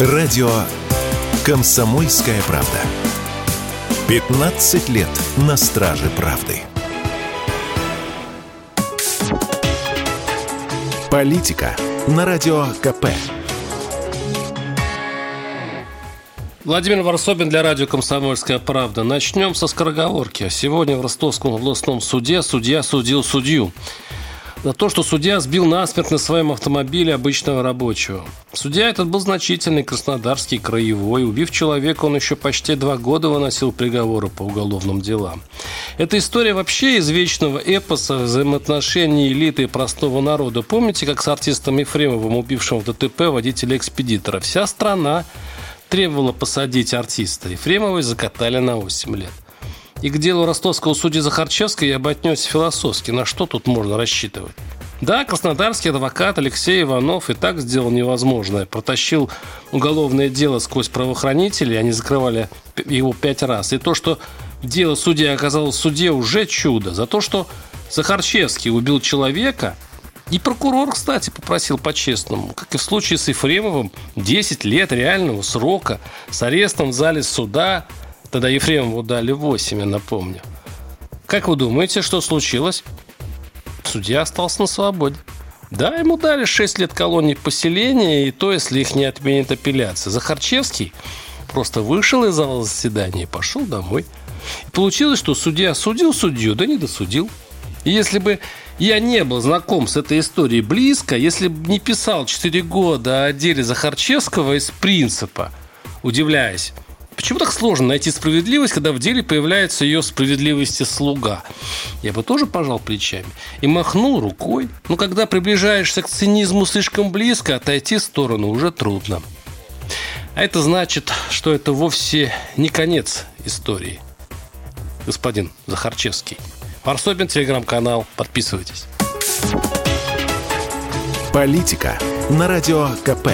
Радио «Комсомольская правда». 15 лет на страже правды. Политика на Радио КП. Владимир Варсобин для радио «Комсомольская правда». Начнем со скороговорки. Сегодня в Ростовском областном суде судья судил судью за то, что судья сбил насмерть на своем автомобиле обычного рабочего. Судья этот был значительный, краснодарский, краевой. Убив человека, он еще почти два года выносил приговоры по уголовным делам. Эта история вообще из вечного эпоса взаимоотношений элиты и простого народа. Помните, как с артистом Ефремовым, убившим в ДТП водителя-экспедитора? Вся страна требовала посадить артиста. Ефремова закатали на 8 лет. И к делу ростовского судьи Захарчевской я бы отнесся философски. На что тут можно рассчитывать? Да, краснодарский адвокат Алексей Иванов и так сделал невозможное. Протащил уголовное дело сквозь правоохранителей, они закрывали его пять раз. И то, что дело судьи оказалось в суде, уже чудо. За то, что Захарчевский убил человека, и прокурор, кстати, попросил по-честному, как и в случае с Ефремовым, 10 лет реального срока с арестом в зале суда – Тогда Ефремову дали 8, я напомню. Как вы думаете, что случилось? Судья остался на свободе. Да, ему дали 6 лет колонии поселения, и то, если их не отменит апелляция. Захарчевский просто вышел из зала заседания и пошел домой. И получилось, что судья судил судью, да не досудил. И если бы я не был знаком с этой историей близко, если бы не писал 4 года о деле Захарчевского из принципа, удивляясь, Почему так сложно найти справедливость, когда в деле появляется ее справедливости слуга? Я бы тоже пожал плечами и махнул рукой. Но когда приближаешься к цинизму слишком близко, отойти в сторону уже трудно. А это значит, что это вовсе не конец истории. Господин Захарчевский. Варсобин, телеграм-канал. Подписывайтесь. Политика на радио КП.